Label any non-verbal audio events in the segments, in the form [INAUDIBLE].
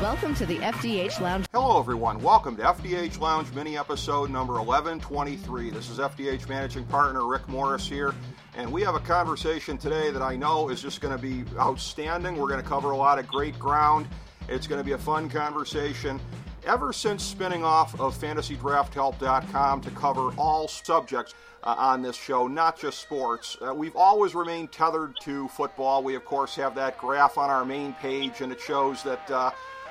Welcome to the FDH Lounge. Hello, everyone. Welcome to FDH Lounge mini episode number 1123. This is FDH managing partner Rick Morris here, and we have a conversation today that I know is just going to be outstanding. We're going to cover a lot of great ground. It's going to be a fun conversation. Ever since spinning off of FantasyDraftHelp.com to cover all subjects uh, on this show, not just sports, uh, we've always remained tethered to football. We, of course, have that graph on our main page, and it shows that. Uh,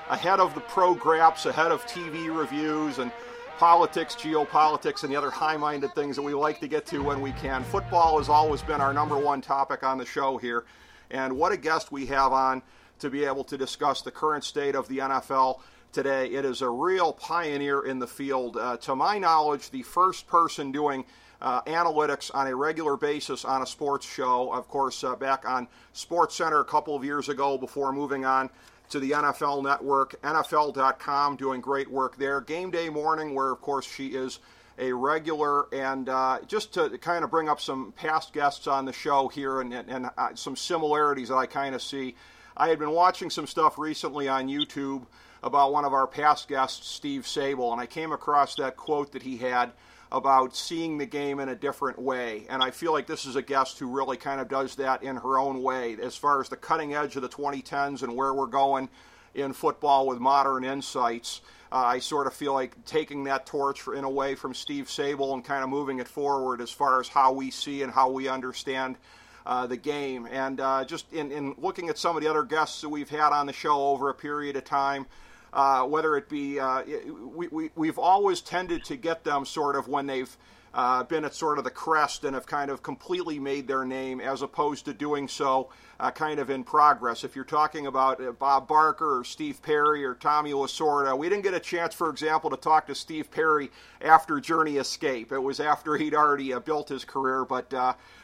ahead of the pro graps, ahead of TV reviews and politics, geopolitics, and the other high minded things that we like to get to when we can. Football has always been our number one topic on the show here. And what a guest we have on to be able to discuss the current state of the NFL today. It is a real pioneer in the field. Uh, to my knowledge, the first person doing uh, analytics on a regular basis on a sports show. Of course, uh, back on Sports Center a couple of years ago before moving on to the NFL Network, NFL.com, doing great work there. Game Day Morning, where of course she is a regular, and uh, just to kind of bring up some past guests on the show here and, and, and uh, some similarities that I kind of see. I had been watching some stuff recently on YouTube about one of our past guests, Steve Sabol, and I came across that quote that he had about seeing the game in a different way. And I feel like this is a guest who really kind of does that in her own way as far as the cutting edge of the 2010s and where we're going in football with modern insights. Uh, I sort of feel like taking that torch in a way from Steve Sabol and kind of moving it forward as far as how we see and how we understand uh, the game. And uh, just in, in looking at some of the other guests that we've had on the show over a period of time, uh, whether it be uh, we, we, we've always tended to get them sort of when they've uh, been at sort of the crest and have kind of completely made their name as opposed to doing so uh, kind of in progress. If you're talking about uh, Bob Barker or Steve Perry or Tommy Lasorda, we didn't get a chance, for example, to talk to Steve Perry after Journey Escape. It was after he'd already uh, built his career, but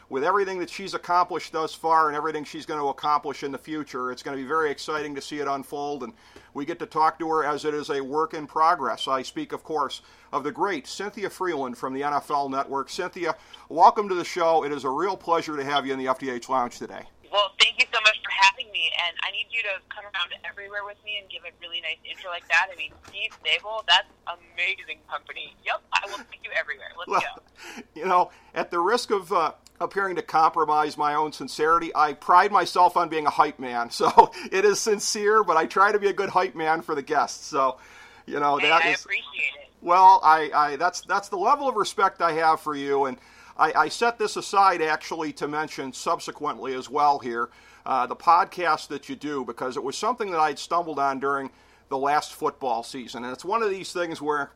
with everything that she's accomplished thus far and everything she's going to accomplish in the future, it's going to be very exciting to see it unfold. And we get to talk to her as it is a work in progress. I speak, of course, of the great Cynthia Frelund from the NFL Network. Cynthia, welcome to the show. It is a real pleasure to have you in the FDH Lounge today. Well, thank you so much for having me, and I need you to come around everywhere with me and give a really nice intro like that. I mean, Steve Sabol, that's amazing company. Yep, I will take you everywhere. Let's well, go. [LAUGHS] You know, at the risk of uh, appearing to compromise my own sincerity, I pride myself on being a hype man. [LAUGHS] So it is sincere, but I try to be a good hype man for the guests. So, you know, hey, that I is, appreciate it. Well, I, I that's that's the level of respect I have for you and I, I set this aside actually to mention subsequently as well here uh, the podcast that you do because it was something that I'd stumbled on during the last football season. And it's one of these things where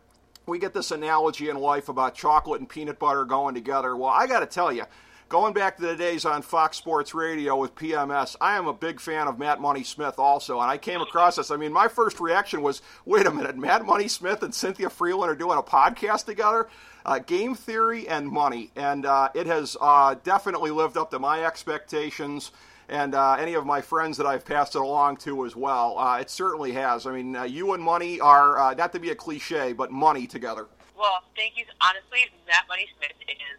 we get this analogy in life about chocolate and peanut butter going together. Well, I got to tell you, going back to the days on Fox Sports Radio with PMS, I am a big fan of Matt Money Smith also. And I came across this. I mean, my first reaction was, wait a minute, Matt Money Smith and Cynthia Frelund are doing a podcast together? uh, game theory and money, and uh, it has uh, definitely lived up to my expectations and uh, any of my friends that I've passed it along to as well. Uh, it certainly has. I mean, uh, you and money are not to be a cliche, but money together. Well, thank you. Honestly, Matt Money Smith is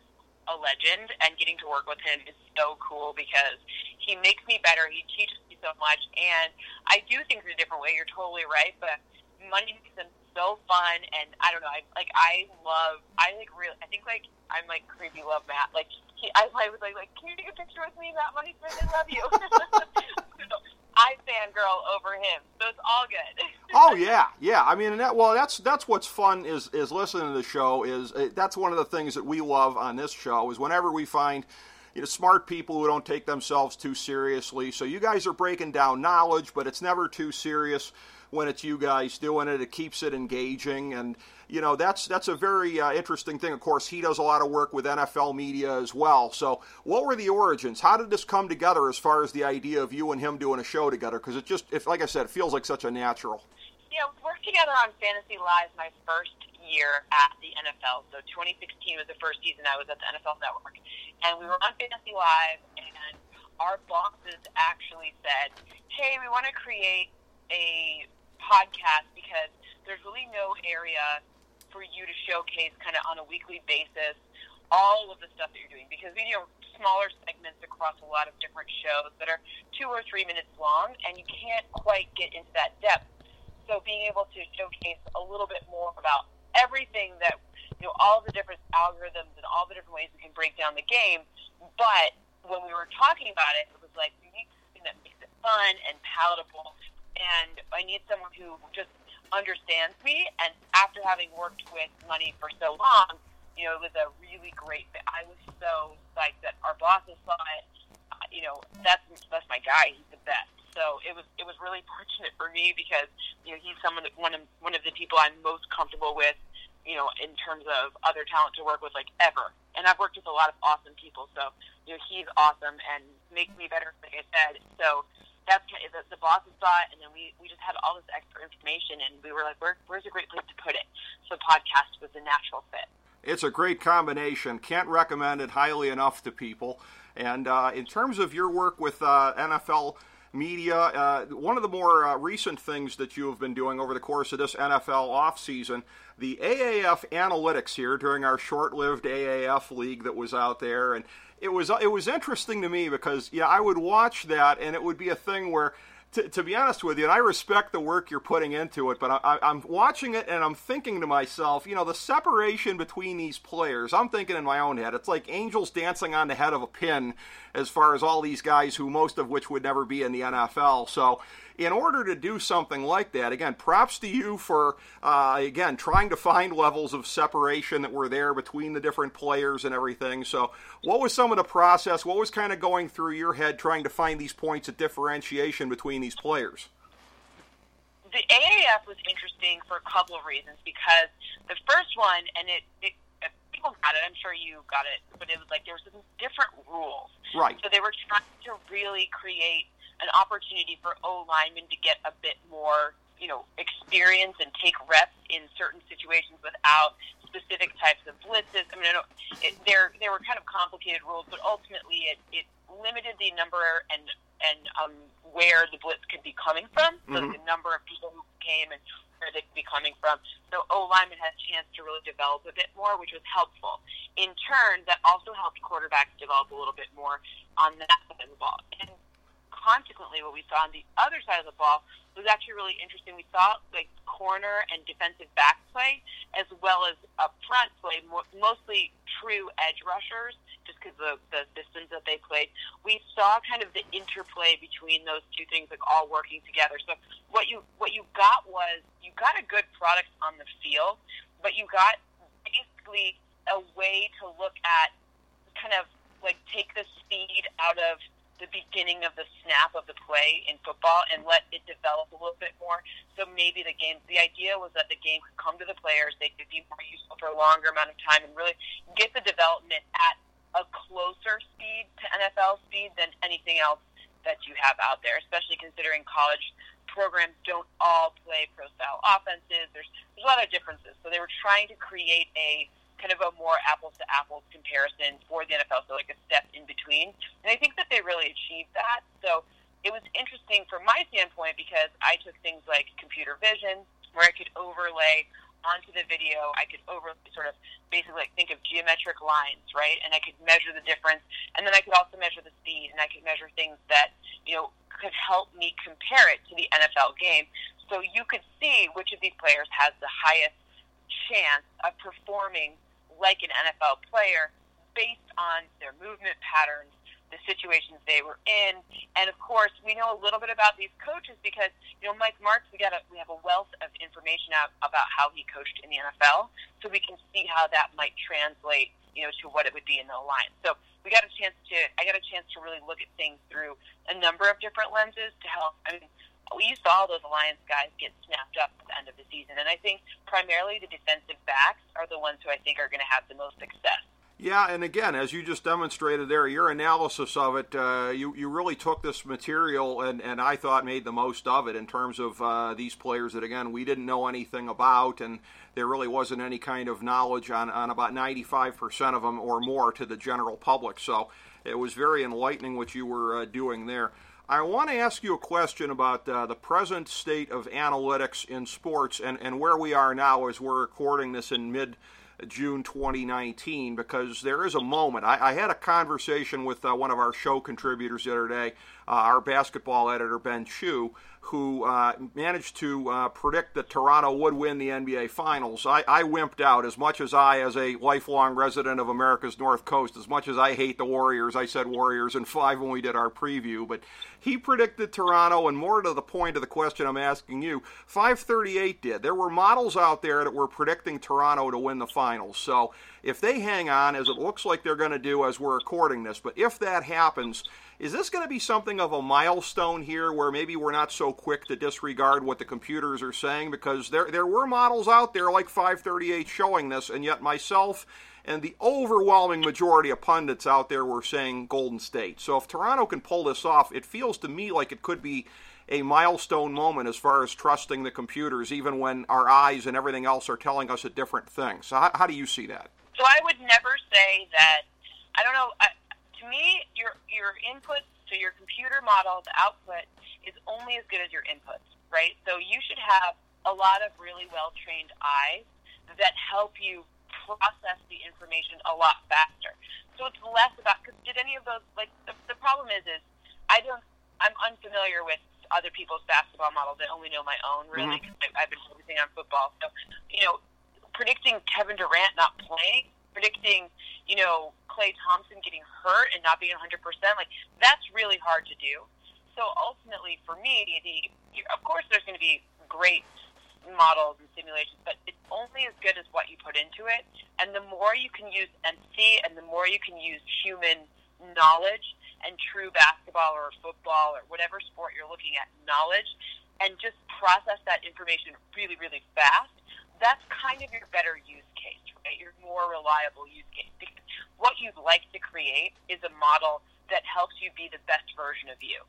a legend, and getting to work with him is so cool because he makes me better. He teaches me so much, and I do things in a different way. You're totally right, but money makes them so fun, and I don't know. I like I love. I like real. I think like I'm like creepy love Matt. Like he, I, I was like like can you take a picture with me, Matt Money Smith? I love you. [LAUGHS] I fangirl over him, so it's all good. [LAUGHS] oh yeah, yeah. I mean, that, well, that's that's what's fun is is listening to the show. Is uh, that's one of the things that we love on this show is whenever we find you know, smart people who don't take themselves too seriously. So you guys are breaking down knowledge, but it's never too serious when it's you guys doing it. It keeps it engaging, and you know that's that's a very uh, interesting thing. Of course, he does a lot of work with NFL media as well. So, what were the origins? How did this come together as far as the idea of you and him doing a show together? Because it just, if like I said, it feels like such a natural. Yeah, we worked together on Fantasy Live my first year at the NFL. So 2016 was the first season I was at the NFL Network, and we were on Fantasy Live, and our bosses actually said, "Hey, we want to create a podcast because there's really no area for you to showcase kind of on a weekly basis all of the stuff that you're doing because we do smaller segments across a lot of different shows that are two or three minutes long and you can't quite get into that depth. So being able to showcase a little bit more about everything that you know, all the different algorithms and all the different ways we can break down the game. But when we were talking about it, it was like we need something that makes it fun and palatable and I need someone who just understands me. And after having worked with Money for so long, you know, it was a really great. Fit. I was so psyched that our bosses saw it. Uh, you know, that's that's my guy. He's the best. So it was it was really fortunate for me because you know he's someone that one of one of the people I'm most comfortable with. You know, in terms of other talent to work with, like ever. And I've worked with a lot of awesome people. So you know, he's awesome and makes me better. Like I said, so that's the, the bosses saw it, and then we, we just had all this extra information, and we were like, Where, where's a great place to put it? So podcast was a natural fit. It's a great combination. Can't recommend it highly enough to people. And uh, in terms of your work with uh, NFL media, uh, one of the more uh, recent things that you have been doing over the course of this NFL offseason, the AAF analytics here during our short lived AAF league that was out there. And it was it was interesting to me because yeah, I would watch that and it would be a thing where. To, to be honest with you, and I respect the work you're putting into it, but I, I'm watching it and I'm thinking to myself, you know, the separation between these players, I'm thinking in my own head, it's like angels dancing on the head of a pin as far as all these guys who most of which would never be in the NFL. So in order to do something like that, again, props to you for, uh, again, trying to find levels of separation that were there between the different players and everything. So, what was some of the process? What was kind of going through your head trying to find these points of differentiation between these players? The AAF was interesting for a couple of reasons because the first one, and it, it people got it. I'm sure you got it, but it was like there was some different rules. Right. So they were trying to really create an opportunity for O linemen to get a bit more, you know, experience and take reps in certain situations without specific types of blitzes. I mean, I it, there there were kind of complicated rules, but ultimately it, it limited the number and and um, where the blitz could be coming from. So mm-hmm. the number of people who came and where they could be coming from. So O linemen had a chance to really develop a bit more, which was helpful. In turn, that also helped quarterbacks develop a little bit more on that side of the ball. And consequently, what we saw on the other side of the ball was actually really interesting. We saw like corner and defensive back play, as well as up front play, mostly true edge rushers, just because of the systems that they played. We saw kind of the interplay between those two things, like all working together. So what you what you got was you got a good product on the field, but you got basically a way to look at kind of like take the speed out of the beginning of the snap of the play in football and let it develop a little bit more. So maybe the game, the idea was that the game could come to the players, they could be more useful for a longer amount of time and really get the development at a closer speed to NFL speed than anything else that you have out there, especially considering college programs don't all play pro style offenses. There's, there's a lot of differences. So they were trying to create a kind of a more apples to apples comparison for the NFL, so like a step in between. And I think that they really achieved that. So it was interesting from my standpoint because I took things like computer vision, where I could overlay onto the video. I could over sort of basically like think of geometric lines, right? And I could measure the difference, and then I could also measure the speed, and I could measure things that you know could help me compare it to the NFL game. So you could see which of these players has the highest chance of performing like an NFL player based on their movement patterns, the situations they were in, and of course, we know a little bit about these coaches because you know Mike Martz. We got a, we have a wealth of information out about how he coached in the NFL, so we can see how that might translate you know, to what it would be in the alliance. So we got a chance to, I got a chance to really look at things through a number of different lenses to help. I mean, we saw those alliance guys get snapped up at the end of the season, and I think primarily the defensive backs are the ones who I think are going to have the most success. Yeah, and again, as you just demonstrated there, your analysis of it, uh, you, you really took this material and, and I thought made the most of it in terms of uh, these players that, again, we didn't know anything about, and there really wasn't any kind of knowledge on, on about 95% of them or more to the general public. So it was very enlightening what you were uh, doing there. I want to ask you a question about uh, the present state of analytics in sports and, and where we are now as we're recording this in mid June 2019 because there is a moment. I, I had a conversation with uh, one of our show contributors the other day, our basketball editor, Ben Chu, who uh, managed to uh, predict that Toronto would win the NBA Finals. I, I wimped out as much as I, as a lifelong resident of America's North Coast, as much as I hate the Warriors, I said Warriors in five when we did our preview. But he predicted Toronto, and more to the point of the question I'm asking you, 538 did. There were models out there that were predicting Toronto to win the finals. So if they hang on, as it looks like they're going to do as we're recording this, but if that happens, is this going to be something of a milestone here where maybe we're not so quick to disregard what the computers are saying? Because there, there were models out there like 538 showing this, and yet myself and the overwhelming majority of pundits out there were saying Golden State. So if Toronto can pull this off, it feels to me like it could be a milestone moment as far as trusting the computers, even when our eyes and everything else are telling us a different thing. So how, how do you see that? So I would never say that. I don't know. I, to me, your your inputs to your computer model, the output is only as good as your inputs, right? So you should have a lot of really well trained eyes that help you process the information a lot faster. So it's less about because did any of those like the, the problem is is I don't I'm unfamiliar with other people's basketball models. I only know my own really because mm-hmm. I've been focusing on football. So you know, predicting Kevin Durant not playing predicting, you know, Klay Thompson getting hurt and not being 100%, like that's really hard to do. So ultimately, for me, the of course there's going to be great models and simulations, but it's only as good as what you put into it. And the more you can use empathy, and the more you can use human knowledge and true basketball or football or whatever sport you're looking at knowledge, and just process that information really, really fast. That's kind of your better use case right? your more reliable use case. Because what you'd like to create is a model that helps you be the best version of you.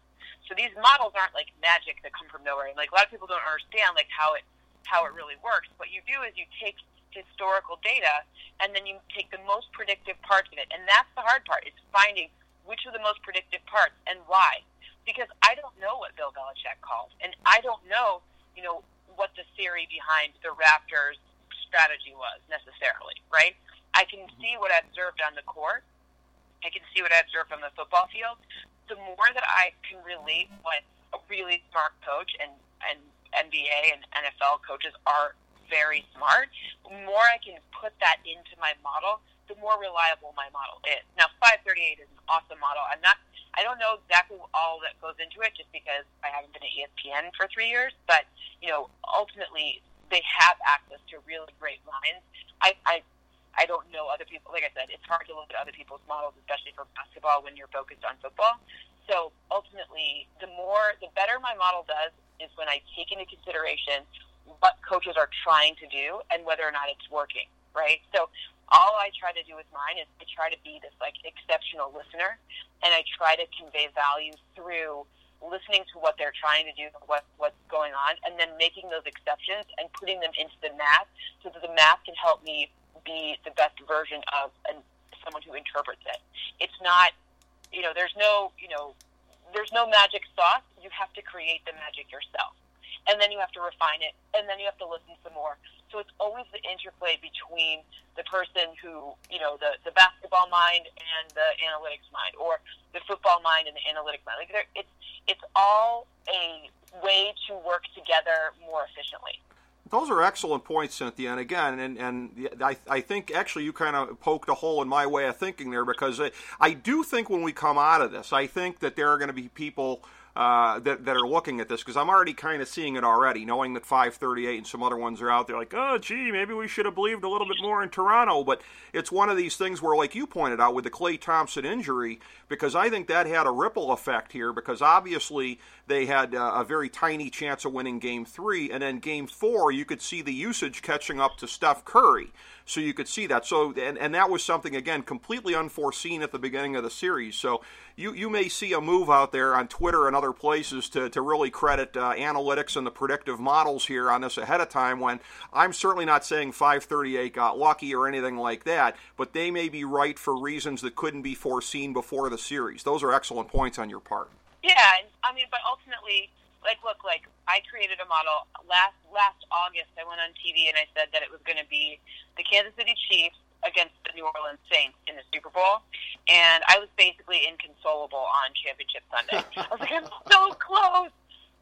So these models aren't like magic that come from nowhere. And like a lot of people don't understand like how it how it really works. What you do is you take historical data and then you take the most predictive parts of it. And that's the hard part is finding which are the most predictive parts and why. Because I don't know what Bill Belichick called. And I don't know, you know, what the theory behind the Raptors strategy was necessarily, right? I can mm-hmm. see what I observed on the court. I can see what I observed on the football field. The more that I can relate what a really smart coach and, and NBA and NFL coaches are very smart, the more I can put that into my model, the more reliable my model is. Now, 538 is an awesome model. I'm not, I don't know exactly all that goes into it just because I haven't been at ESPN for three years, but, you know, ultimately they have access to really great lines. I, I I don't know other people. Like I said, it's hard to look at other people's models, especially for basketball when you're focused on football. So ultimately, the more, the better my model does is when I take into consideration what coaches are trying to do and whether or not it's working. Right. So all I try to do with mine is to try to be this like exceptional listener, and I try to convey value through listening to what they're trying to do, what what's going on, and then making those exceptions and putting them into the math so that the math can help me be the best version of an, someone who interprets it. It's not, you know, there's no, you know, there's no magic sauce. You have to create the magic yourself and then you have to refine it, and then you have to listen some more. So it's always the interplay between the person who, you know, the, the basketball mind and the analytics mind, or the football mind and the analytics mind. Like it's it's all a way to work together more efficiently. Those are excellent points, Cynthia. And again, and, and I, I think actually you kind of poked a hole in my way of thinking there because I, I do think when we come out of this, I think that there are going to be people uh, that, that are looking at this because I'm already kind of seeing it already, knowing that 538 and some other ones are out there like, oh, gee, maybe we should have believed a little bit more in Toronto. But it's one of these things where, like you pointed out with the Klay Thompson injury, because I think that had a ripple effect here because obviously they had uh, a very tiny chance of winning game three. And then game four, you could see the usage catching up to Steph Curry. So you could see that. So, and, and that was something, again, completely unforeseen at the beginning of the series. So you, you may see a move out there on Twitter and other places to, to really credit uh, analytics and the predictive models here on this ahead of time when I'm certainly not saying 538 got lucky or anything like that, but they may be right for reasons that couldn't be foreseen before the series. Those are excellent points on your part. Yeah, and I mean, but ultimately, like, look, like I created a model last last August. I went on TV and I said that it was going to be the Kansas City Chiefs against the New Orleans Saints in the Super Bowl, and I was basically inconsolable on Championship Sunday. [LAUGHS] I was like, I'm so close,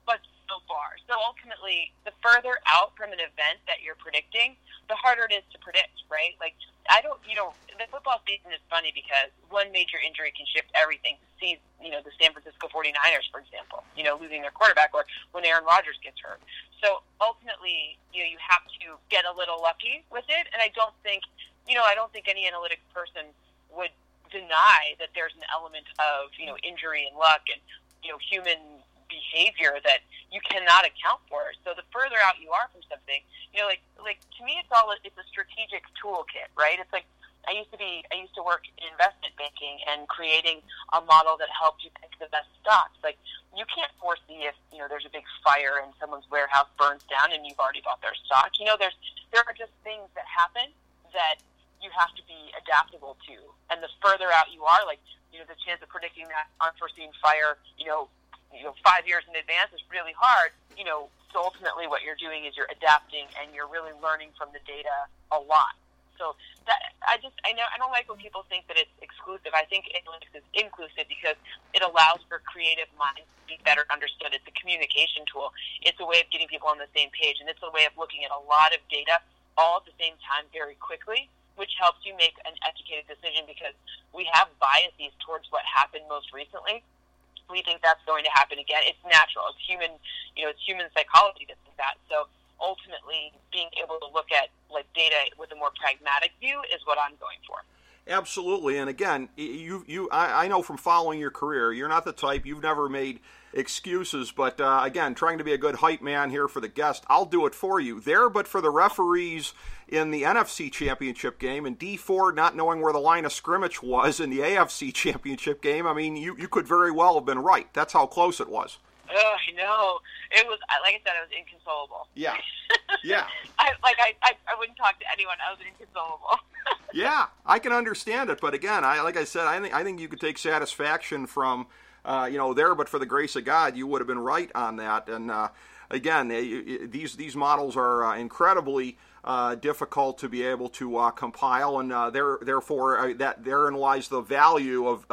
but so far. So ultimately, the further out from an event that you're predicting, the harder it is to predict, right? Like, I don't, you know, the football season is funny because one major injury can shift everything. See, you know, the San Francisco 49ers, for example, you know, losing their quarterback, or when Aaron Rodgers gets hurt. So ultimately, you know, you have to get a little lucky with it, and I don't think you know, I don't think any analytics person would deny that there's an element of, you know, injury and luck and, you know, human behavior that you cannot account for. So the further out you are from something, you know, like, like to me, it's all, it's a strategic toolkit, right? It's like, I used to be, I used to work in investment banking and creating a model that helped you pick the best stocks. Like, you can't foresee if, you know, there's a big fire and someone's warehouse burns down and you've already bought their stock. You know, there's, there are just things that happen that you have to be adaptable to. And the further out you are, like, you know, the chance of predicting that unforeseen fire, you know, you know, five years in advance is really hard. You know, so ultimately what you're doing is you're adapting and you're really learning from the data a lot. So that I just I know I don't like when people think that it's exclusive. I think analytics is inclusive because it allows for creative minds to be better understood. It's a communication tool. It's a way of getting people on the same page, and it's a way of looking at a lot of data all at the same time very quickly which helps you make an educated decision because we have biases towards what happened most recently. We think that's going to happen again. It's natural. It's human, you know, it's human psychology to think that. So ultimately, being able to look at like data with a more pragmatic view is what I'm going for. Absolutely, and again, you you I, I know from following your career, you're not the type. You've never made excuses, but uh, again, trying to be a good hype man here for the guest, I'll do it for you there. But for the referees in the NFC Championship game and Dee Ford not knowing where the line of scrimmage was in the AFC [LAUGHS] Championship game, I mean, you, you could very well have been right. That's how close it was. Oh, I know. It was like I said, I was inconsolable. Yeah, [LAUGHS] yeah. I like I, I I wouldn't talk to anyone. I was inconsolable. [LAUGHS] yeah, I can understand it, but again, I like I said, I think I think you could take satisfaction from uh, you know, there, but for the grace of God, you would have been right on that. And uh, again, these these models are uh, incredibly uh, difficult to be able to uh, compile, and uh, there, therefore, that therein lies the value of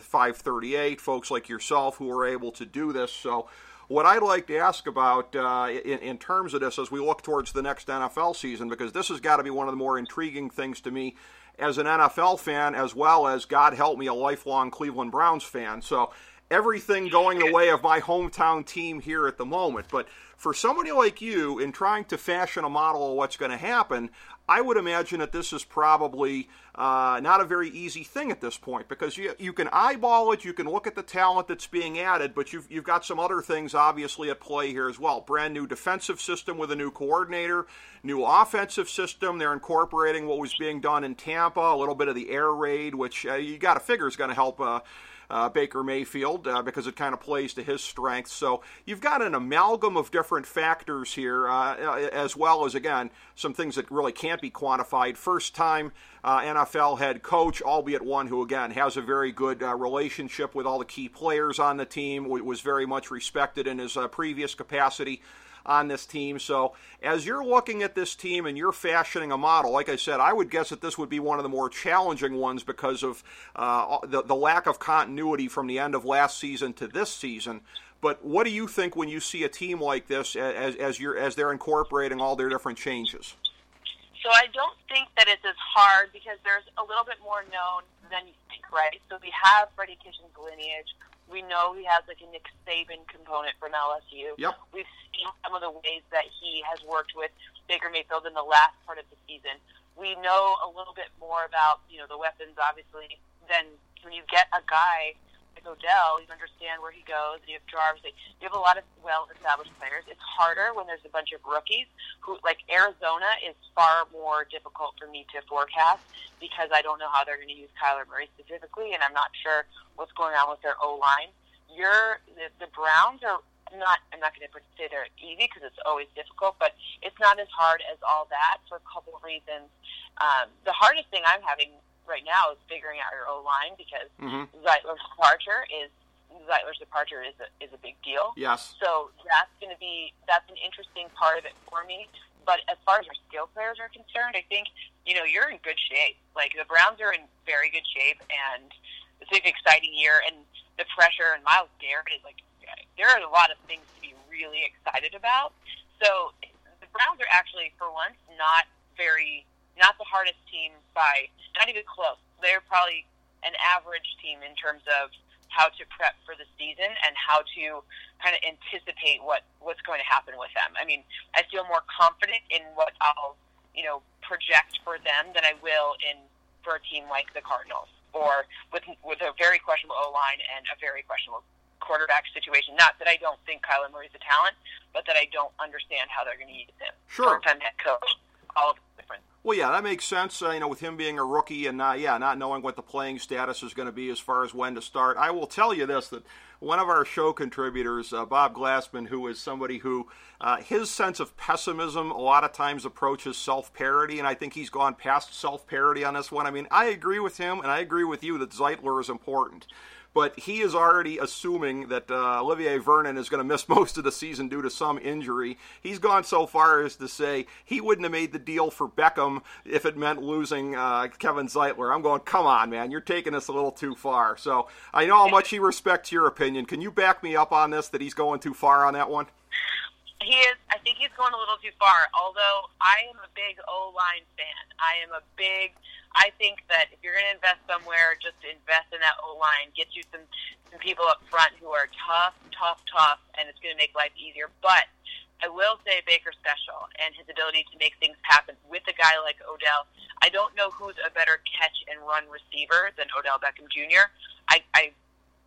538. Folks like yourself who are able to do this. So. What I'd like to ask about in, in terms of this as we look towards the next NFL season, because this has got to be one of the more intriguing things to me as an NFL fan, as well as, God help me, a lifelong Cleveland Browns fan. So everything going the way of my hometown team here at the moment. But for somebody like you, in trying to fashion a model of what's going to happen, I would imagine that this is probably uh, not a very easy thing at this point because you, you can eyeball it, you can look at the talent that's being added, but you've, you've got some other things obviously at play here as well. Brand new defensive system with a new coordinator, new offensive system. They're incorporating what was being done in Tampa, a little bit of the air raid, which uh, you got to figure is going to help. Uh, uh, Baker Mayfield uh, because it kind of plays to his strengths. So you've got an amalgam of different factors here, uh, as well as, again, some things that really can't be quantified. First time uh, NFL head coach, albeit one who, again, has a very good uh, relationship with all the key players on the team, was very much respected in his previous capacity on this team. So as you're looking at this team and you're fashioning a model, like I said, I would guess that this would be one of the more challenging ones because of uh, the, the lack of continuity from the end of last season to this season. But what do you think when you see a team like this as, as, you're, as they're incorporating all their different changes? So I don't think that it's as hard because there's a little bit more known than you think, right? So we have Freddie Kitchens' lineage We know he has like a Nick Saban component from LSU. Yep. We've seen some of the ways that he has worked with Baker Mayfield in the last part of the season. We know a little bit more about you know the weapons, obviously, than when you get a guy like Odell, you understand where he goes, and you have Jarvis. You have a lot of well-established players. It's harder when there's a bunch of rookies who, like Arizona, is far more difficult for me to forecast because I don't know how they're going to use Kyler Murray specifically, and I'm not sure what's going on with their O line. You're the, the Browns are not. I'm not going to say they're easy because it's always difficult, but it's not as hard as all that for a couple of reasons. Um, the hardest thing I'm having right now is figuring out your O line because Mhm. Zeitler's departure is Zeitler's departure is a, is a big deal. Yes. So that's going to be that's an interesting part of it for me. But as far as your skill players are concerned, I think you know you're in good shape. Like the Browns are in very good shape, and it's an exciting year. And the pressure and Myles Garrett is like there are a lot of things to be really excited about. So the Browns are actually, for once, not very not the hardest team by not even close. They're probably an average team in terms of how to prep for the season and how to kind of anticipate what what's going to happen with them. I mean, I feel more confident in what I'll you know project for them than I will in for a team like the Cardinals or with with a very questionable O line and a very questionable quarterback situation. Not that I don't think Kyler Murray's a talent, but that I don't understand how they're going to use him. Sure. First time head coach, all of. Well, yeah, that makes sense. Uh, you know, with him being a rookie and not, yeah, not knowing what the playing status is going to be as far as when to start. I will tell you this: that one of our show contributors, uh, Bob Glassman, who is somebody who uh, his sense of pessimism a lot of times approaches self-parody, and I think he's gone past self-parody on this one. I mean, I agree with him, and I agree with you that Zeitler is important but he is already assuming that uh, Olivier Vernon is going to miss [LAUGHS] most of the season due to some injury. He's gone so far as to say he wouldn't have made the deal for Beckham if it meant losing uh, Kevin Zeitler. I'm going, come on, man, you're taking this a little too far. So I know how much he respects your opinion. Can you back me up on this that he's going too far on that one? He is. I think he's going a little too far. Although I am a big O line fan. I am a big. I think that if you're going to invest somewhere, just invest in that O line. Get you some some people up front who are tough, tough, tough, and it's going to make life easier. But I will say Baker special and his ability to make things happen with a guy like Odell. I don't know who's a better catch and run receiver than Odell Beckham Jr. I I,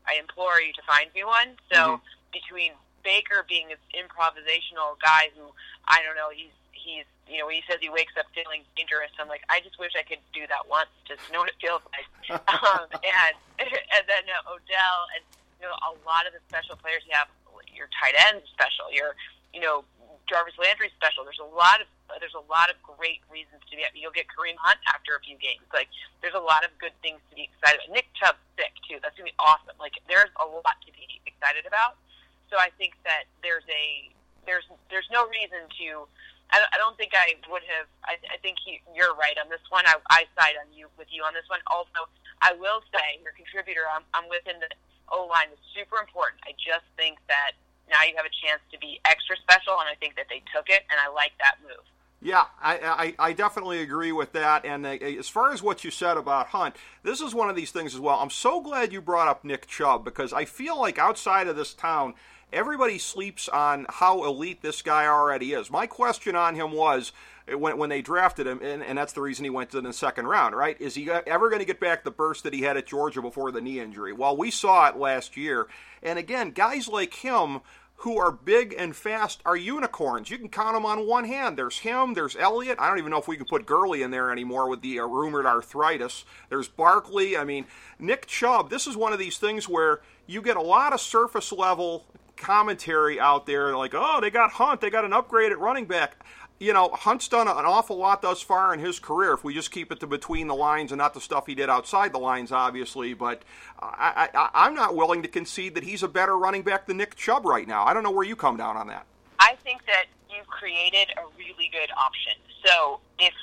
I implore you to find me one. So mm-hmm. between Baker being this improvisational guy who I don't know, he's he's you know, when he says he wakes up feeling dangerous, I'm like, I just wish I could do that once, just know what it feels like. [LAUGHS] um, and [LAUGHS] and then uh, Odell and you know a lot of the special players you have, your tight ends special, your you know Jarvis Landry special. There's a lot of there's a lot of great reasons to be. You'll get Kareem Hunt after a few games. Like there's a lot of good things to be excited about. Nick Chubb's sick too. That's gonna be awesome. Like there's a lot to be excited about. So I think that there's a there's there's no reason to. I, I don't think I would have. I, I think he, you're right on this one. I, I side on you with you on this one. Also, I will say your contributor. I'm, I'm within the O line is super important. I just think that now you have a chance to be extra special, and I think that they took it, and I like that move. Yeah, I, I, I, definitely agree with that. And uh, as far as what you said about Hunt, this is one of these things as well. I'm so glad you brought up Nick Chubb because I feel like outside of this town, everybody sleeps on how elite this guy already is. My question on him was when, when they drafted him, and, and that's the reason he went to the second round, right? Is he ever going to get back the burst that he had at Georgia before the knee injury? Well, we saw it last year. And again, guys like him who are big and fast are unicorns. You can count them on one hand. There's him, there's Elliott. I don't even know if we can put Gurley in there anymore with the uh, rumored arthritis. There's Barkley. I mean, Nick Chubb, this is one of these things where you get a lot of surface level commentary out there like, oh, they got Hunt, they got an upgrade at running back. You know, Hunt's done an awful lot thus far in his career. If we just keep it to between the lines and not the stuff he did outside the lines, obviously. But I, I, I'm not willing to concede that he's a better running back than Nick Chubb right now. I don't know where you come down on that. I think that you've created a really good option. So if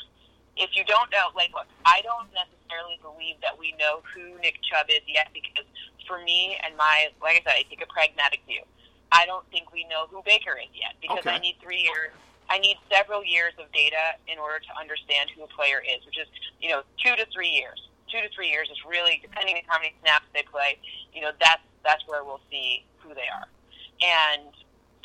if you don't know, like, look, I don't necessarily believe that we know who Nick Chubb is yet because for me and my, like I said, I take a pragmatic view. I don't think we know who Baker is yet because Okay. I need three years. I need several years of data in order to understand who a player is, which is, you know, two to three years. Two to three years is really, depending on how many snaps they play, you know, that's that's where we'll see who they are. And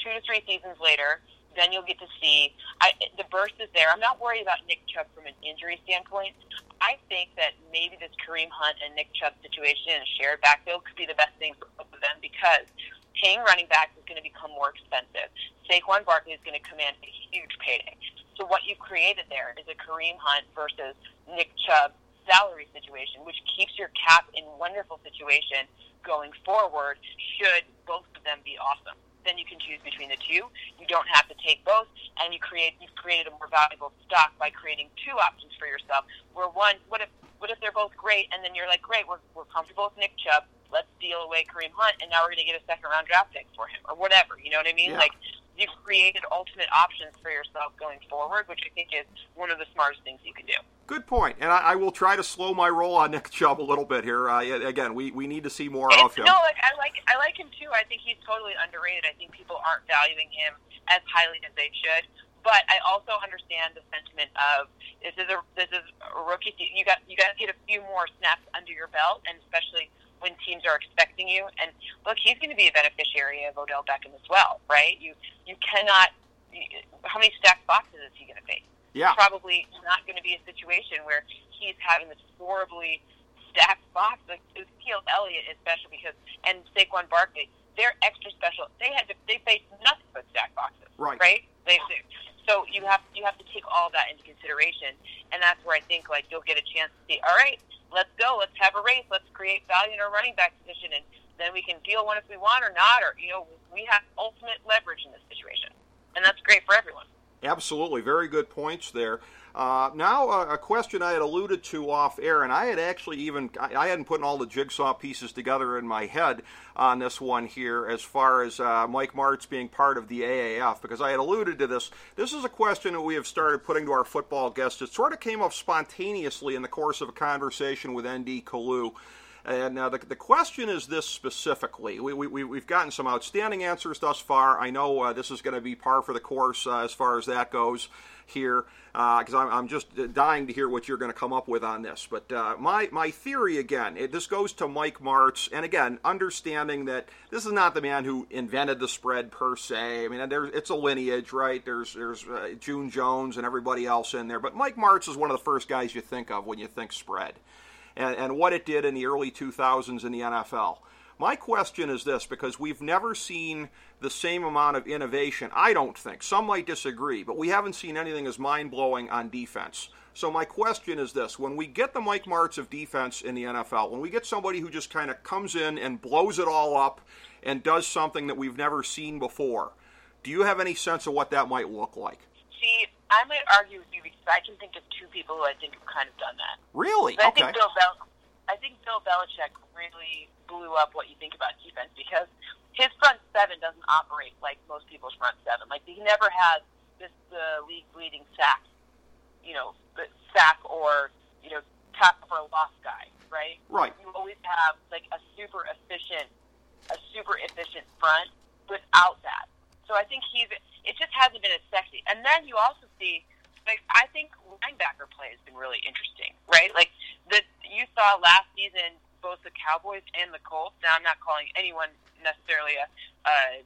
two to three seasons later, then you'll get to see I, the burst is there. I'm not worried about Nick Chubb from an injury standpoint. I think that maybe this Kareem Hunt and Nick Chubb situation in a shared backfield could be the best thing for both of them because paying running backs is going to become more expensive. Saquon Barkley is going to command a huge payday. So what you've created there is a Kareem Hunt versus Nick Chubb salary situation, which keeps your cap in wonderful situation going forward should both of them be awesome then you can choose between the two. You don't have to take both, and you create you've created a more valuable stock by creating two options for yourself. Where one, what if what if they're both great, and then you're like, great, we're we're comfortable with Nick Chubb. Let's deal away Kareem Hunt, and now we're going to get a second round draft pick for him, or whatever. You know what I mean? Yeah. Like you've created ultimate options for yourself going forward, which I think is one of the smartest things you can do. Good point, and I, I will try to slow my roll on [LAUGHS] Nick Chubb a little bit here. Uh, again, we, we need to see more of him. no, like I like I like him too. I think he's totally underrated. I think people aren't valuing him as highly as they should. But I also understand the sentiment of this is a this is a rookie. You got you got to get a few more snaps under your belt, and especially when teams are expecting you. And look, he's going to be a beneficiary of Odell Beckham as well, right? You you cannot. How many stacked boxes is he going to face? Yeah, probably not going to be a situation where he's having this horribly stacked box. Like Ezekiel Elliott is special because, and Saquon Barkley, they're extra special. They had to, they faced nothing but stacked boxes, Right. Right? They, they, so you have you have to take all that into consideration, and that's where I think like you'll get a chance to see. All right, let's go. Let's have a race. Let's create value in our running back position, and then we can deal one if we want or not. Or you know, we have ultimate leverage in this situation, and that's great for everyone. Absolutely, very good points there. Uh, now, uh, a question I had alluded to off air, and I had actually even I, I hadn't put all the jigsaw pieces together in my head on this one here, as far as uh, Mike Martz being part of the AAF, because I had alluded to this. This is a question that we have started putting to our football guests. It sort of came up spontaneously in the course of a conversation with ND Kalu. And uh, the, the question is this specifically. We, we, we've gotten some outstanding answers thus far. I know uh, this is going to be par for the course uh, as far as that goes here, because I'm, I'm just dying to hear what you're going to come up with on this. But uh, my, my theory, again, it, this goes to Mike Martz. And again, understanding that this is not the man who invented the spread per se. I mean, there's, it's a lineage, right? There's, there's uh, June Jones and everybody else in there. But Mike Martz is one of the first guys you think of when you think spread and, and what it did in the early 2000s in the NFL. My question is this because we've never seen the same amount of innovation, I don't think. Some might disagree, but we haven't seen anything as mind blowing on defense. So, my question is this when we get the Mike Martz of defense in the NFL, when we get somebody who just kind of comes in and blows it all up and does something that we've never seen before, do you have any sense of what that might look like? See, I might argue with you because I can think of two people who I think have kind of done that. Really? But I Okay. think Bill Bel- I think Bill Belichick really blew up what you think about defense because his front seven doesn't operate like most people's front seven. Like he never has this uh, league leading sack, you know, sack or you know tackle for a loss guy, right? Right. You always have like a super efficient, a super efficient front without that. So I think he's it just hasn't been as sexy. And then you also see like I think linebacker play has been really interesting, right? Like the you saw last season both the Cowboys and the Colts. Now I'm not calling anyone necessarily a uh,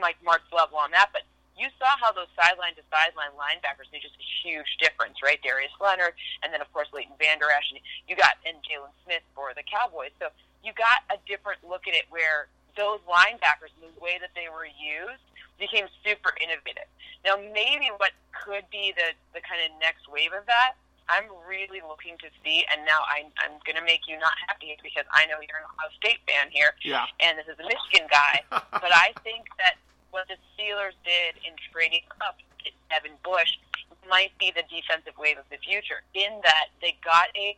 Mike Martz level on that, but you saw how those sideline to sideline linebackers made just a huge difference, right? Darius Leonard, and then of course Leighton Vander Esch, and you got and Jaylon Smith for the Cowboys. So you got a different look at it where those linebackers, the way that they were used, became super innovative. Now, maybe what could be the, the kind of next wave of that, I'm really looking to see, and now I, I'm going to make you not happy because I know you're an Ohio State fan here, Yeah. and this is a Michigan guy, [LAUGHS] but I think that what the Steelers did in trading up to Devin Bush might be the defensive wave of the future, in that they got a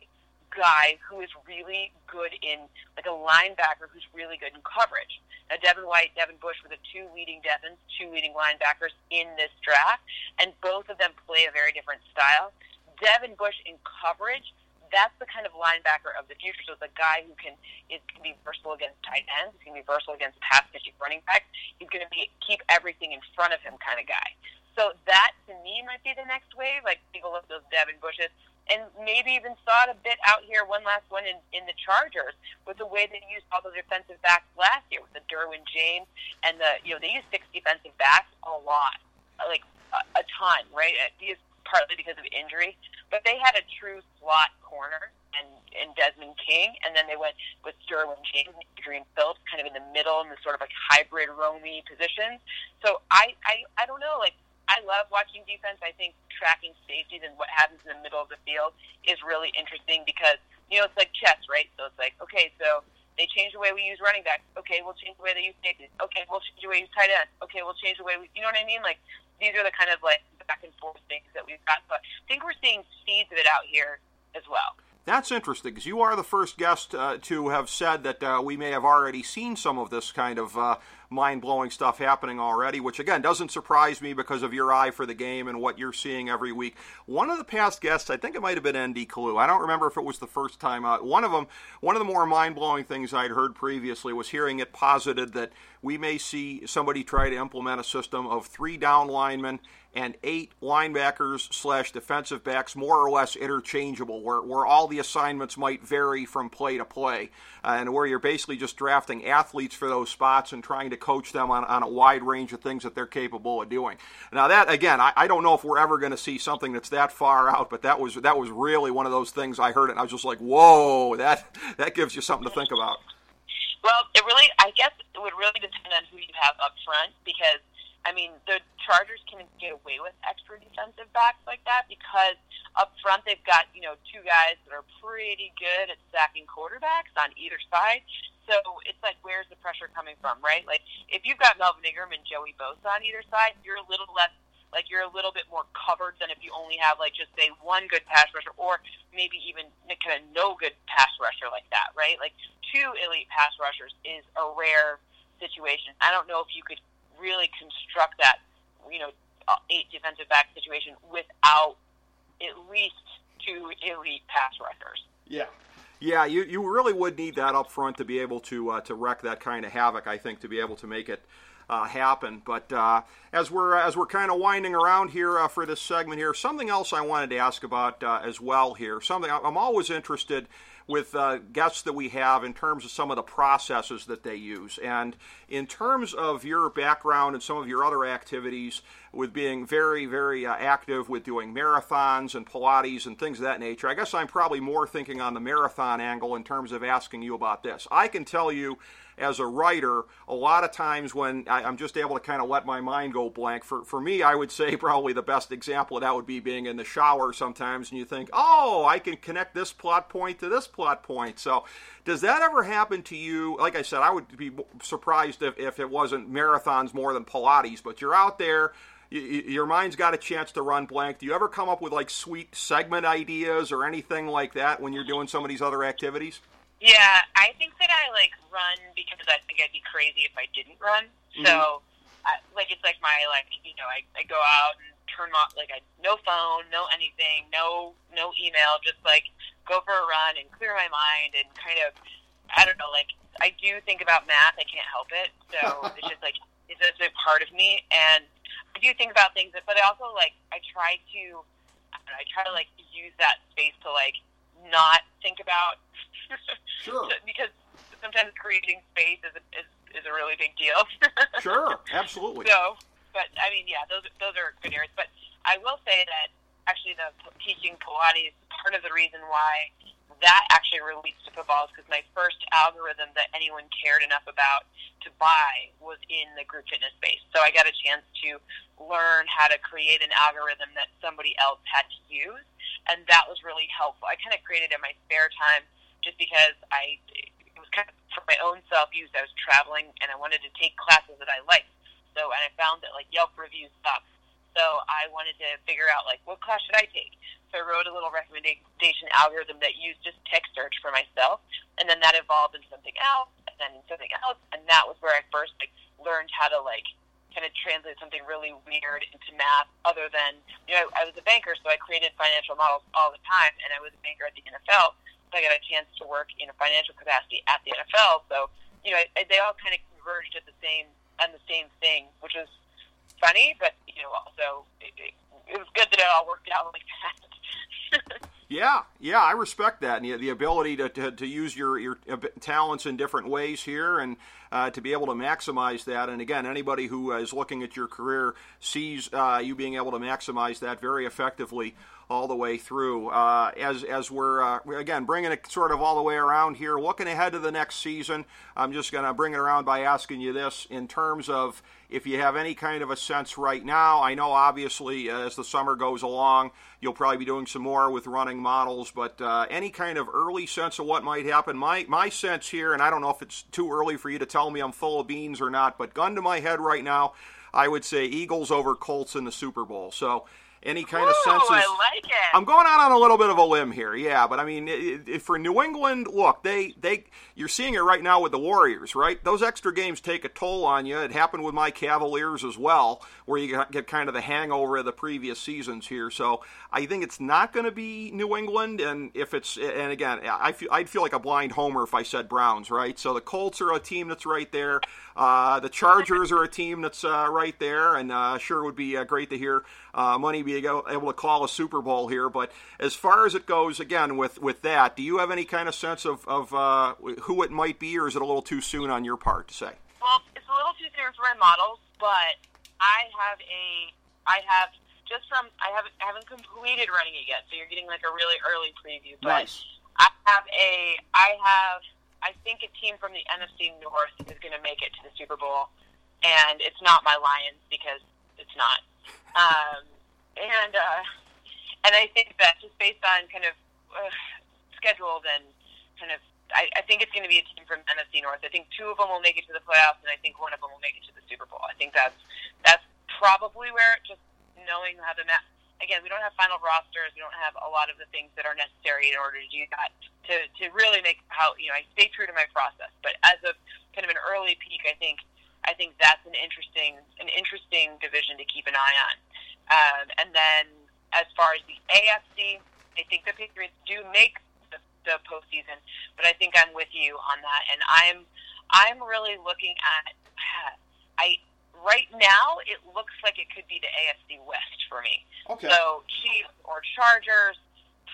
guy who is really good in, like a linebacker who's really good in coverage. Now, Devin White, Devin Bush were the two leading Devons, two leading linebackers in this draft, and both of them play a very different style. Devin Bush in coverage, that's the kind of linebacker of the future. So it's a guy who can is can be versatile against tight ends, he's going to be versatile against pass catching running backs. He's going to be keep everything in front of him kind of guy. So that to me might be the next wave. Like people look at those Devin Bushes. and maybe even saw it a bit out here, one last one in, in the Chargers, with the way they used all the defensive backs last year with the Derwin James and the, you know, they used six defensive backs a lot, like a, a ton, right? These partly because of injury, but they had a true slot corner and, and Desmond King, and then they went with Derwin James and Adrian Phillips kind of in the middle in the sort of like hybrid roamy positions. So I, I, I don't know, like I love watching defense. I think tracking safeties and what happens in the middle of the field is really interesting because, you know, it's like chess, right? So it's like, okay, so they change the way we use running backs. Okay, we'll change the way they use safeties. Okay, we'll change the way we use tight ends. Okay, we'll change the way we, you know what I mean? Like, these are the kind of like back and forth things that we've got. But I think we're seeing seeds of it out here as well. That's interesting because you are the first guest uh, to have said that uh, we may have already seen some of this kind of uh, mind blowing stuff happening already, which again doesn't surprise me because of your eye for the game and what you're seeing every week. One of the past guests, I think it might have been Andy Kalu. I don't remember if it was the first time out. One of them, one of the more mind blowing things I'd heard previously was hearing it posited that we may see somebody try to implement a system of three down linemen and eight linebackers slash defensive backs more or less interchangeable, where, where all the assignments might vary from play to play, uh, and where you're basically just drafting athletes for those spots and trying to coach them on, on a wide range of things that they're capable of doing. Now that again, I, I don't know if we're ever going to see something that's that far out, but that was that was really one of those things I heard it and I was just like, whoa, that that gives you something to think about. Well, it really, I guess, it would really depend on who you have up front because I mean, the Chargers can get away with extra defensive backs like that because up front they've got, you know, two guys that are pretty good at sacking quarterbacks on either side. So it's like, where's the pressure coming from, right? Like, if you've got Melvin Ingram and Joey Bosa on either side, you're a little less, like, you're a little bit more covered than if you only have, like, just say one good pass rusher or maybe even kind of no good pass rusher like that, right? Like, two elite pass rushers is a rare situation. I don't know if you could really construct that, you know, uh, eight defensive back situation without at least two elite pass rushers. Yeah. Yeah, you, you really would need that up front to be able to uh, to wreak that kind of havoc. I think to be able to make it uh, happen. But uh, as we're as we're kind of winding around here uh, for this segment here, something else I wanted to ask about uh, as well here. Something I'm always interested with uh, guests that we have in terms of some of the processes that they use. And in terms of your background and some of your other activities, with being very, very uh, active with doing marathons and Pilates and things of that nature, I guess I'm probably more thinking on the marathon angle in terms of asking you about this. I can tell you as a writer, a lot of times when I, am just able to kind of let my mind go blank, for, for me, I would [LAUGHS] say probably the best example of that would be being in the shower sometimes and you think, oh, I can connect this plot point to this plot point. So, does that ever happen to you? Like I said, I would be surprised if, if it wasn't marathons more than Pilates, but you're out there your mind's got a chance to run blank. Do you ever come up with like sweet segment ideas or anything like that when you're doing some of these other activities? Yeah, I think that I like run because I think I'd be crazy if I didn't run. Mm-hmm. So, I, like, it's like my like you know I, I go out and turn off like I no phone, no anything, no no email, just like go for a run and clear my mind and kind of I don't know like I do think about math. I can't help it. So [LAUGHS] it's just like it's just a part of me, and I do think about things. But I also like I try to I, don't know, I try to like use that space to like not think about [LAUGHS] Sure. because sometimes creating space is a, is, is a really big deal. sure, [LAUGHS] absolutely. So, but I mean, yeah, those those are good areas. But I will say that actually, the teaching Pilates part of the reason why that actually relates to football is because my first algorithm that anyone cared enough about to buy was in the group fitness space. So I got a chance to learn how to create an algorithm that somebody else had to use, and that was really helpful. I kind of created it in my spare time just because I it was kind of for my own self use. I was traveling and I wanted to take classes that I liked. So and I found that like Yelp reviews suck. So I wanted to figure out like what class should I take. So I wrote a little recommendation algorithm that used just text search for myself, and then that evolved into something else, and then something else, and that was where I first like learned how to like kind of translate something really weird into math other than, you know, I was a banker, so I created financial models all the time, and I was a banker at the NFL. So I got a chance to work in a financial capacity at the NFL. So, you know, they all kind of converged at the same on the same thing, which was funny, but you know, also it, it, it was good that it all worked out like that. [LAUGHS] Yeah, yeah, I respect that, and the, the ability to, to, to, use your, your talents in different ways here, and uh, to be able to maximize that. And again, anybody who is looking at your career sees uh, you being able to maximize that very effectively all the way through. Uh, as as we're uh, again bringing it sort of all the way around here, looking ahead to the next season, I'm just going to bring it around by asking you this in terms of if you have any kind of a sense right now. I know obviously as the summer goes along, you'll probably be doing some more with running models, but uh, any kind of early sense of what might happen. My my sense here, and I don't know if it's too early for you to tell me I'm full of beans or not, but gun to my head right now. I would say Eagles over Colts in the Super Bowl. So any kind Ooh, of senses. I like it. I'm going out on a little bit of a limb here, yeah, but I mean, it, it, for New England, look, they they you're seeing it right now with the Warriors, right? Those extra games take a toll on you. It happened with my Cavaliers as well, where you get kind of the hangover of the previous seasons here. So I think it's not going to be New England, and if it's and again, I feel I'd feel like a blind homer if I said Browns, right? So the Colts are a team that's right there. Uh, the Chargers are a team that's uh, right there, and uh, sure would be uh, great to hear uh, money be able to call a Super Bowl here. But as far as it goes, again with with that, do you have any kind of sense of of uh, who it might be, or is it a little too soon on your part to say? Well, it's a little too soon for my models, but I have a I have just from I haven't I haven't completed running it yet, so you're getting like a really early preview. But nice. I have a I have I think a team from the NFC North is going to make it to the Super Bowl, and it's not my Lions because it's not. Um, and uh, and I think that just based on kind of uh, schedules and kind of, I, I think it's going to be a team from NFC North. I think two of them will make it to the playoffs, and I think one of them will make it to the Super Bowl. I think that's that's probably where just knowing how the map again, we don't have final rosters. We don't have a lot of the things that are necessary in order to do that. To to really make how you know I stay true to my process. But as a kind of an early peek, I think I think that's an interesting an interesting division to keep an eye on. Um, and then as far as the AFC, I think the Patriots do make the, the postseason, but I think I'm with you on that. And I'm I'm really looking at [SIGHS] I right now, it looks like it could be the AFC West for me. Okay. So Chiefs or Chargers,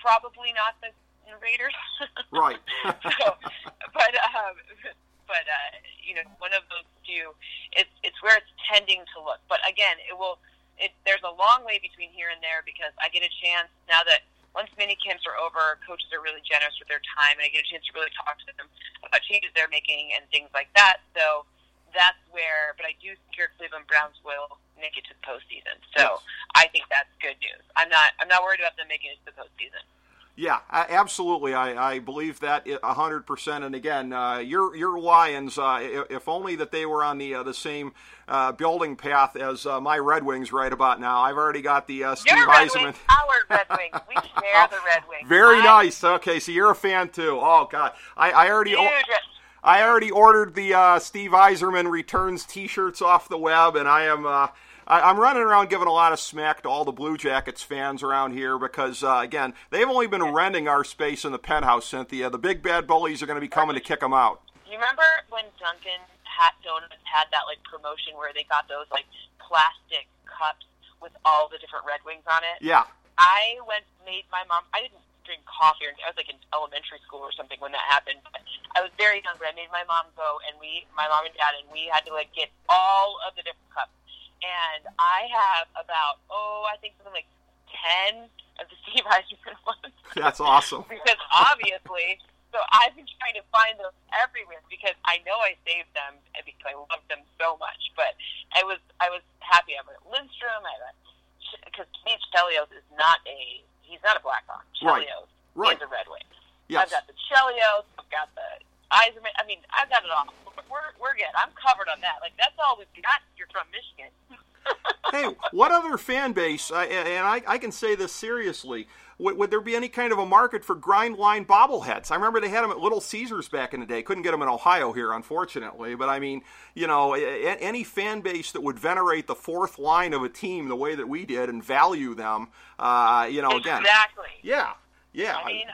probably not the Raiders. [LAUGHS] right. so, but um, but uh, you know, one of those two. It's it's where it's tending to look. But again, it will. It, there's a long way between here and there because I get a chance now that once mini camps are over, coaches are really generous with their time, and I get a chance to really talk to them about changes they're making and things like that. So that's where, but I do think your Cleveland Browns will make it to the postseason. So yes. I think that's good news. I'm not I'm not worried about them making it to the postseason. Yeah, absolutely. I, I believe that hundred percent. And again, uh, your your Lions, uh, if only that they were on the uh, the same uh, building path as uh, my Red Wings right about now. I've already got the uh, Steve your Red. Wings, our Red Wings. We [LAUGHS] share the Red Wings. Very nice. Okay, so you're a fan too. Oh God, I, I already. I already ordered the uh, Steve Yzerman returns T-shirts off the web, and I am uh, I, am running around giving a lot of smack to all the Blue Jackets fans around here because uh, again they've only been renting our space in the penthouse. Cynthia, the big bad bullies are going to be coming to kick them out. You remember when Duncan Hat Donuts had that like promotion where they got those like plastic cups with all the different Red Wings on it? Yeah. I went made my mom. I didn't drink coffee. Or, I was like in elementary school or something when that happened. But I was very young, but I made my mom go, and we, my mom and dad, and we had to like get all of the different cups. And I have about oh, I think something like ten of the Steve Yzerman [LAUGHS] ones. That's awesome. because obviously, so I've been trying to find those everywhere because I know I saved them because I love them so much. But I was I was happy. I a Lidstrom. I have because Keith Chelios is not a he's not a Blackhawk. Chelios right. is a Red Wing. Yes. I've got the Chelios. I've got the I mean, I've got it all. We're we're good. I'm covered on that. Like that's all we've got. You're from Michigan. [LAUGHS] hey, what other fan base? Uh, and I, I can say this seriously. Would, would, there be any kind of a market for grind line bobbleheads? I remember they had them at Little Caesars back in the day. Couldn't get them in Ohio here, unfortunately. But I mean, you know, any fan base that would venerate the fourth line of a team the way that we did and value them, uh, you know, again. Exactly. Yeah. Yeah. I mean,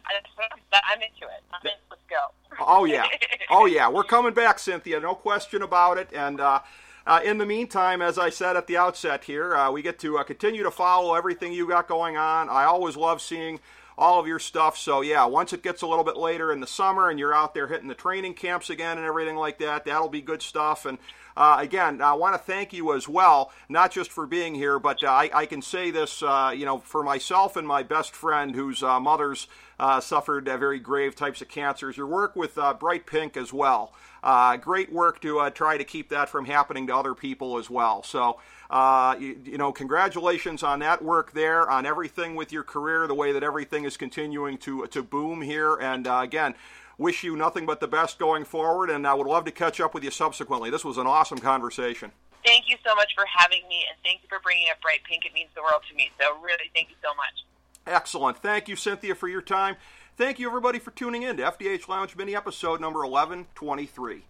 I'm into it. I'm in, let's go. Oh yeah. [LAUGHS] Oh yeah. We're coming back, Cynthia. No question about it. And uh, uh, in the meantime, as I said at the outset here, uh, we get to uh, continue to follow everything you got going on. I always love seeing all of your stuff. So yeah, once it gets a little bit later in the summer and you're out there hitting the training camps again and everything like that, that'll be good stuff. And uh, again, I want to thank you as well, not just for being here, but uh, I, I, can say this, uh, you know, for myself and my best friend whose uh, mother's suffered very grave types of cancers. Your work with Bright Pink as well. great work to try to keep that from happening to other people as well. So, Uh, you, you, know, congratulations on that work there, on everything with your career, the way that everything is continuing to to boom here, and uh, again wish you nothing but the best going forward, and I would love to catch up with you subsequently. This was an awesome conversation. Thank you so much for having me, and thank you for bringing up Bright Pink. It means the world to me. So, really, thank you so much. Excellent. Thank you, Cynthia, for your time. Thank you, everybody, for tuning in to FDH Lounge Mini Episode number 1123.